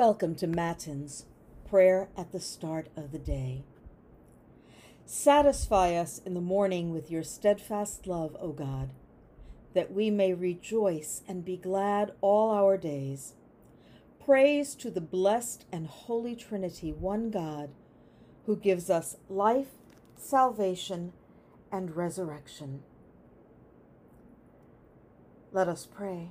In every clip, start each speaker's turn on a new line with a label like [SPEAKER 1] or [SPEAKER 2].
[SPEAKER 1] Welcome to Matins, prayer at the start of the day. Satisfy us in the morning with your steadfast love, O God, that we may rejoice and be glad all our days. Praise to the blessed and holy Trinity, one God, who gives us life, salvation, and resurrection. Let us pray.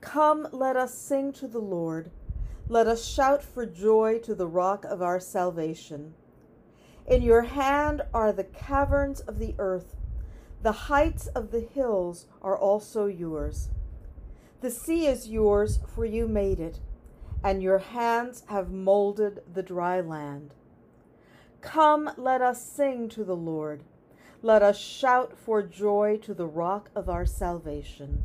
[SPEAKER 1] Come, let us sing to the Lord. Let us shout for joy to the rock of our salvation. In your hand are the caverns of the earth, the heights of the hills are also yours. The sea is yours, for you made it, and your hands have molded the dry land. Come, let us sing to the Lord. Let us shout for joy to the rock of our salvation.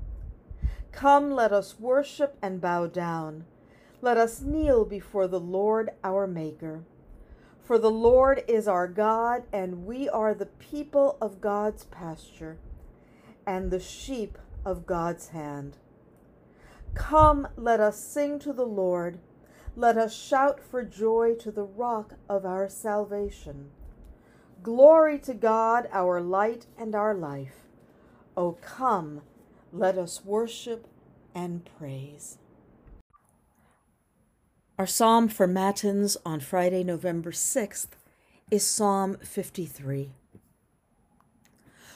[SPEAKER 1] Come, let us worship and bow down. Let us kneel before the Lord our Maker. For the Lord is our God, and we are the people of God's pasture, and the sheep of God's hand. Come, let us sing to the Lord. Let us shout for joy to the rock of our salvation. Glory to God, our light and our life. O come, let us worship and praise. Our psalm for Matins on Friday, November 6th is Psalm 53.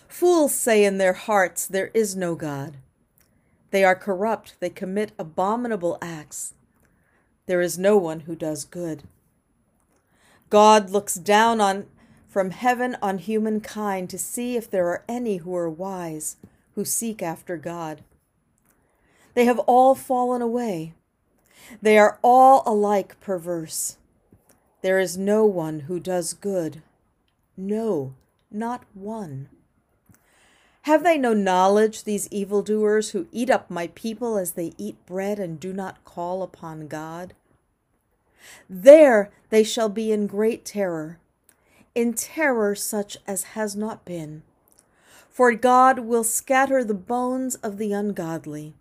[SPEAKER 1] Fools say in their hearts, There is no God. They are corrupt, they commit abominable acts. There is no one who does good. God looks down on from heaven on humankind to see if there are any who are wise who seek after God. They have all fallen away. They are all alike perverse. There is no one who does good. No, not one. Have they no knowledge, these evildoers who eat up my people as they eat bread and do not call upon God? There they shall be in great terror, in terror such as has not been for God will scatter the bones of the ungodly.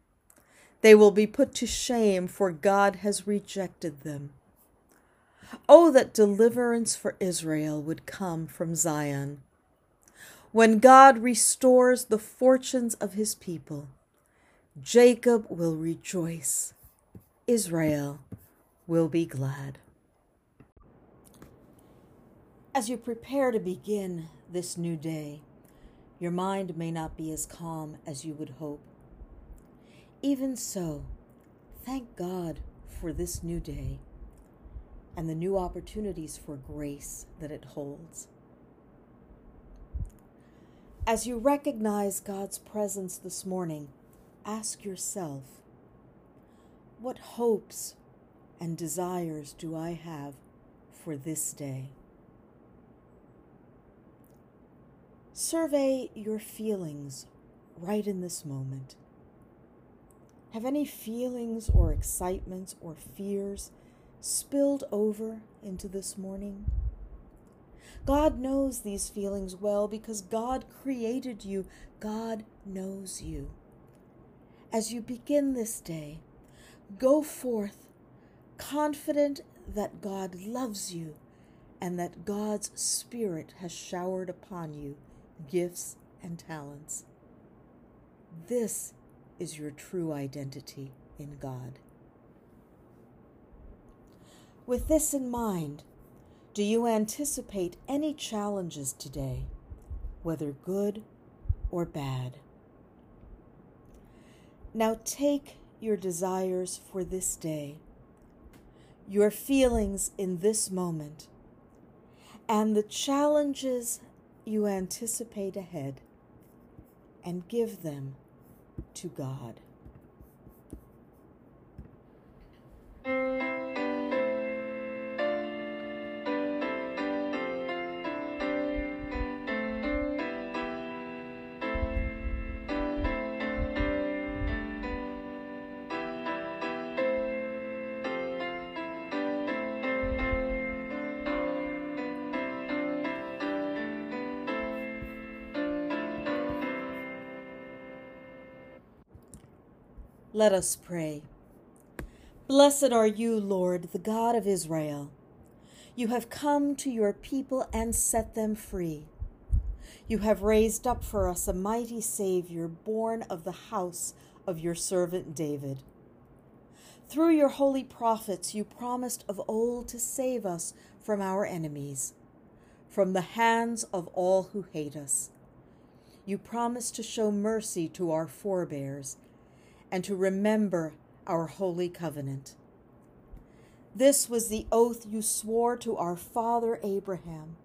[SPEAKER 1] They will be put to shame, for God has rejected them. Oh, that deliverance for Israel would come from Zion. When God restores the fortunes of his people, Jacob will rejoice, Israel will be glad. As you prepare to begin this new day, your mind may not be as calm as you would hope. Even so, thank God for this new day and the new opportunities for grace that it holds. As you recognize God's presence this morning, ask yourself what hopes and desires do I have for this day? Survey your feelings right in this moment. Have any feelings or excitements or fears spilled over into this morning? God knows these feelings well because God created you. God knows you. As you begin this day, go forth confident that God loves you and that God's Spirit has showered upon you gifts, and talents. This is your true identity in God. With this in mind, do you anticipate any challenges today, whether good or bad? Now take your desires for this day, your feelings in this moment, and the challenges you anticipate ahead and give them to God. Let us pray. Blessed are you, Lord, the God of Israel. You have come to your people and set them free. You have raised up for us a mighty Savior, born of the house of your servant David. Through your holy prophets, you promised of old to save us from our enemies, from the hands of all who hate us. You promised to show mercy to our forebears and to remember our holy covenant. This was the oath you swore to our father Abraham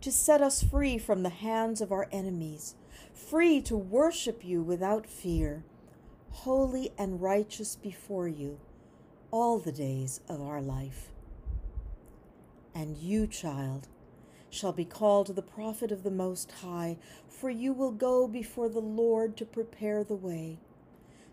[SPEAKER 1] to set us free from the hands of our enemies, free to worship you without fear, holy and righteous before you all the days of our life. And you, child, shall be called the prophet of the Most High, for you will go before the Lord to prepare the way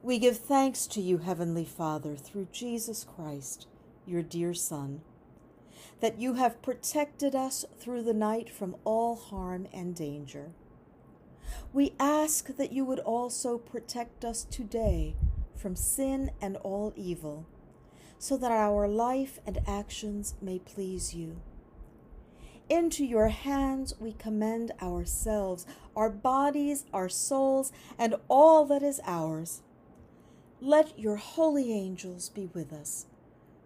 [SPEAKER 1] We give thanks to you, Heavenly Father, through Jesus Christ, your dear Son, that you have protected us through the night from all harm and danger. We ask that you would also protect us today from sin and all evil, so that our life and actions may please you. Into your hands we commend ourselves, our bodies, our souls, and all that is ours let your holy angels be with us,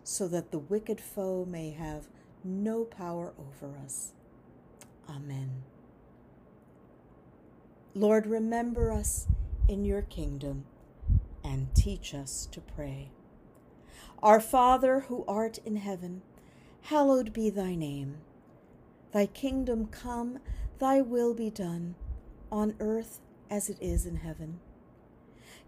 [SPEAKER 1] so that the wicked foe may have no power over us. Amen. Lord, remember us in your kingdom and teach us to pray. Our Father who art in heaven, hallowed be thy name. Thy kingdom come, thy will be done, on earth as it is in heaven.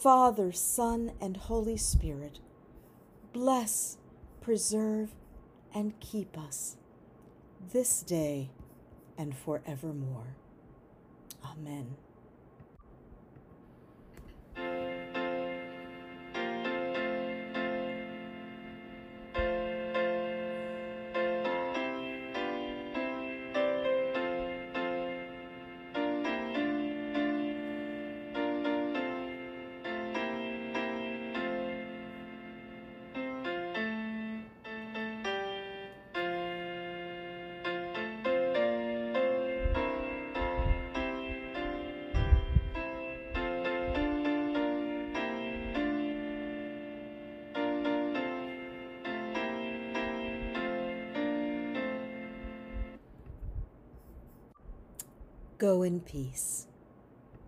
[SPEAKER 1] Father, Son, and Holy Spirit, bless, preserve, and keep us this day and forevermore. Amen. Go in peace.